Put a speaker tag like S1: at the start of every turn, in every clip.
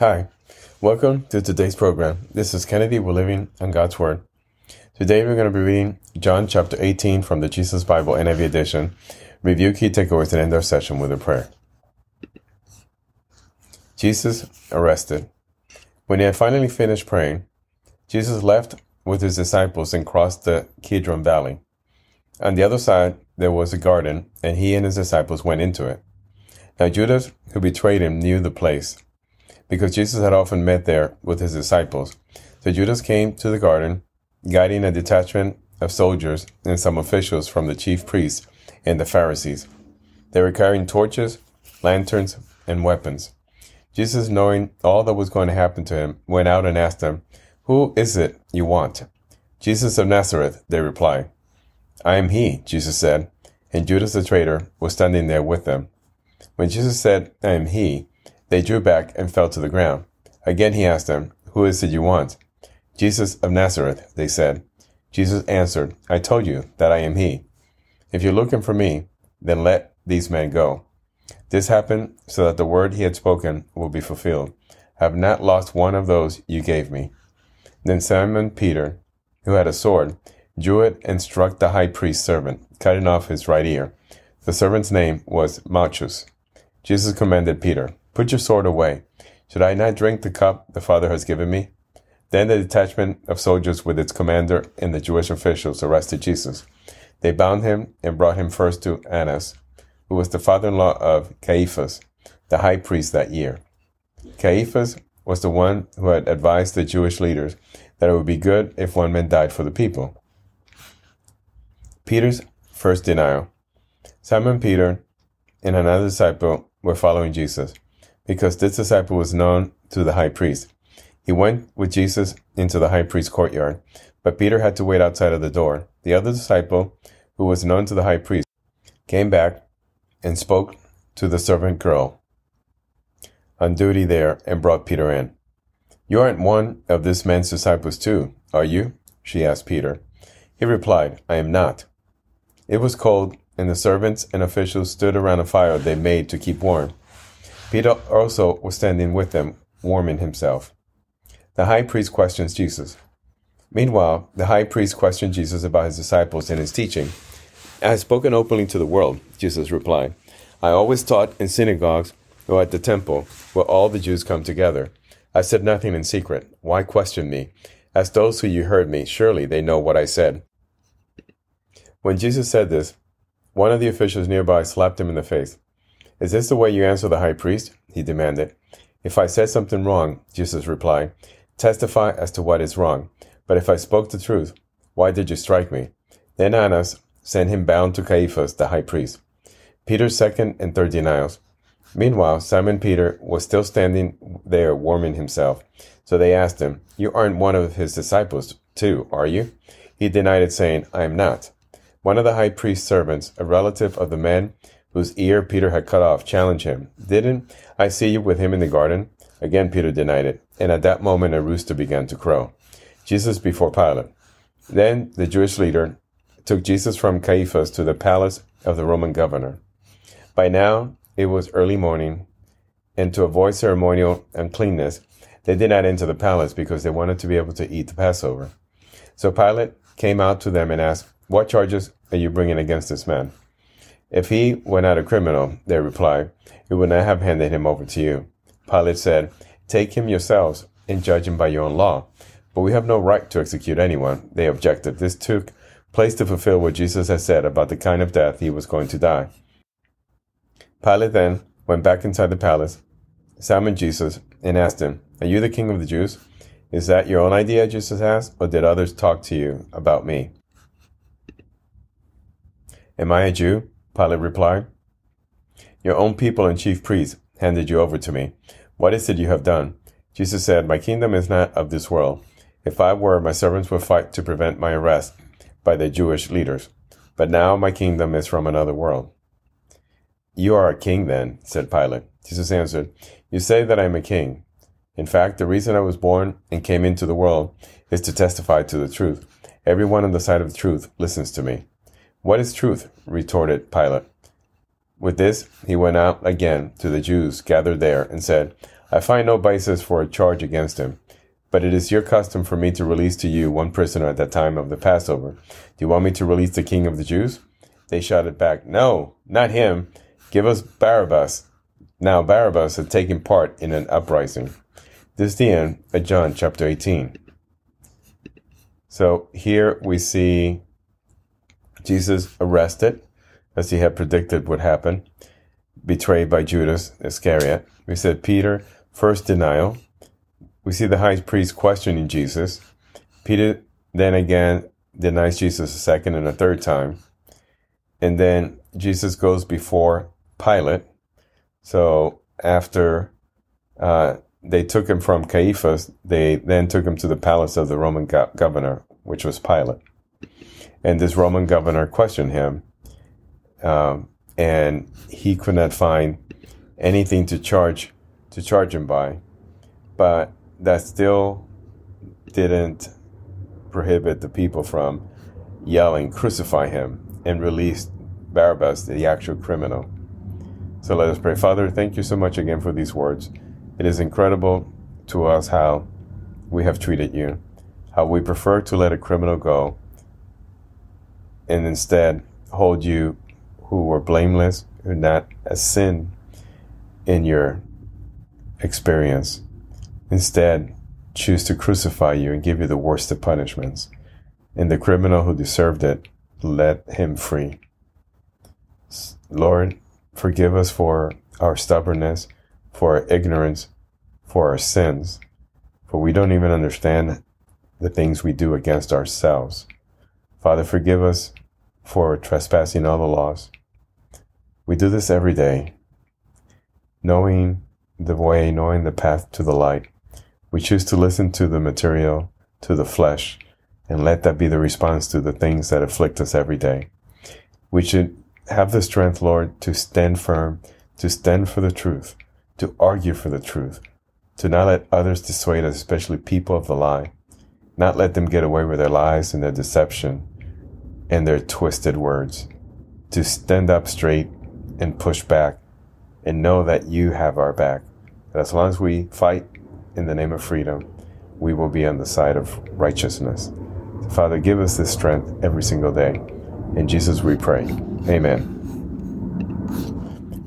S1: Hi, welcome to today's program. This is Kennedy. We're living on God's Word. Today we're going to be reading John chapter 18 from the Jesus Bible NIV edition. Review key takeaways and end our session with a prayer. Jesus arrested. When he had finally finished praying, Jesus left with his disciples and crossed the Kidron Valley. On the other side, there was a garden, and he and his disciples went into it. Now Judas, who betrayed him, knew the place because Jesus had often met there with his disciples. So Judas came to the garden, guiding a detachment of soldiers and some officials from the chief priests and the Pharisees. They were carrying torches, lanterns, and weapons. Jesus, knowing all that was going to happen to him, went out and asked them, Who is it you want? Jesus of Nazareth, they replied. I am he, Jesus said, and Judas the traitor was standing there with them. When Jesus said, I am he, they drew back and fell to the ground. Again he asked them, Who is it you want? Jesus of Nazareth, they said. Jesus answered, I told you that I am he. If you're looking for me, then let these men go. This happened so that the word he had spoken will be fulfilled. I have not lost one of those you gave me. Then Simon Peter, who had a sword, drew it and struck the high priest's servant, cutting off his right ear. The servant's name was Malchus. Jesus commanded Peter, Put your sword away. Should I not drink the cup the Father has given me? Then the detachment of soldiers with its commander and the Jewish officials arrested Jesus. They bound him and brought him first to Annas, who was the father in law of Caiaphas, the high priest that year. Caiaphas was the one who had advised the Jewish leaders that it would be good if one man died for the people. Peter's first denial. Simon Peter and another disciple were following Jesus because this disciple was known to the high priest. He went with Jesus into the high priest's courtyard, but Peter had to wait outside of the door. The other disciple, who was known to the high priest, came back and spoke to the servant girl on duty there and brought Peter in. You aren't one of this man's disciples, too, are you? she asked Peter. He replied, I am not. It was cold, and the servants and officials stood around a fire they made to keep warm. Peter also was standing with them, warming himself. The high priest questions Jesus. Meanwhile, the high priest questioned Jesus about his disciples and his teaching. I have spoken openly to the world, Jesus replied. I always taught in synagogues or at the temple, where all the Jews come together. I said nothing in secret. Why question me? As those who you heard me, surely they know what I said. When Jesus said this, one of the officials nearby slapped him in the face. Is this the way you answer the high priest? He demanded. If I said something wrong, Jesus replied, testify as to what is wrong. But if I spoke the truth, why did you strike me? Then Annas sent him bound to Caiaphas, the high priest. Peter's second and third denials. Meanwhile, Simon Peter was still standing there warming himself. So they asked him, You aren't one of his disciples, too, are you? He denied it, saying, I am not. One of the high priest's servants, a relative of the man whose ear Peter had cut off, challenged him. Didn't I see you with him in the garden? Again, Peter denied it, and at that moment a rooster began to crow. Jesus before Pilate. Then the Jewish leader took Jesus from Caiaphas to the palace of the Roman governor. By now it was early morning, and to avoid ceremonial uncleanness, they did not enter the palace because they wanted to be able to eat the Passover. So Pilate came out to them and asked, What charges are you bringing against this man? If he were not a criminal, they replied, we would not have handed him over to you. Pilate said, Take him yourselves and judge him by your own law. But we have no right to execute anyone. They objected. This took place to fulfill what Jesus had said about the kind of death he was going to die. Pilate then went back inside the palace, summoned Jesus, and asked him, Are you the king of the Jews? Is that your own idea? Jesus asked, or did others talk to you about me? Am I a Jew? Pilate replied. Your own people and chief priests handed you over to me. What is it you have done? Jesus said, My kingdom is not of this world. If I were, my servants would fight to prevent my arrest by the Jewish leaders. But now my kingdom is from another world. You are a king then, said Pilate. Jesus answered, You say that I am a king. In fact, the reason I was born and came into the world is to testify to the truth. Everyone on the side of the truth listens to me. What is truth? retorted Pilate. With this, he went out again to the Jews gathered there and said, I find no basis for a charge against him. But it is your custom for me to release to you one prisoner at the time of the Passover. Do you want me to release the king of the Jews? They shouted back, No, not him. Give us Barabbas. Now Barabbas had taken part in an uprising. This is the end of John chapter 18. So here we see Jesus arrested, as he had predicted would happen, betrayed by Judas Iscariot. We said Peter, first denial. We see the high priest questioning Jesus. Peter then again denies Jesus a second and a third time. And then Jesus goes before Pilate. So after uh, they took him from Caiaphas, they then took him to the palace of the Roman go- governor, which was Pilate. And this Roman governor questioned him, um, and he could not find anything to charge to charge him by. But that still didn't prohibit the people from yelling, "Crucify him!" and release Barabbas, the actual criminal. So let us pray. Father, thank you so much again for these words. It is incredible to us how we have treated you, how we prefer to let a criminal go and instead hold you who were blameless, who not a sin in your experience. Instead, choose to crucify you and give you the worst of punishments. And the criminal who deserved it, let him free. Lord, forgive us for our stubbornness for our ignorance, for our sins, for we don't even understand the things we do against ourselves. Father, forgive us for trespassing all the laws. We do this every day, knowing the way, knowing the path to the light. We choose to listen to the material, to the flesh, and let that be the response to the things that afflict us every day. We should have the strength, Lord, to stand firm, to stand for the truth, to argue for the truth, to not let others dissuade us, especially people of the lie, not let them get away with their lies and their deception and their twisted words, to stand up straight and push back and know that you have our back. That as long as we fight in the name of freedom, we will be on the side of righteousness. Father, give us this strength every single day. In Jesus we pray. Amen.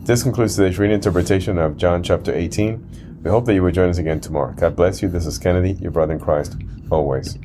S1: This concludes today's reading interpretation of John chapter 18. We hope that you will join us again tomorrow. God bless you. This is Kennedy, your brother in Christ, always.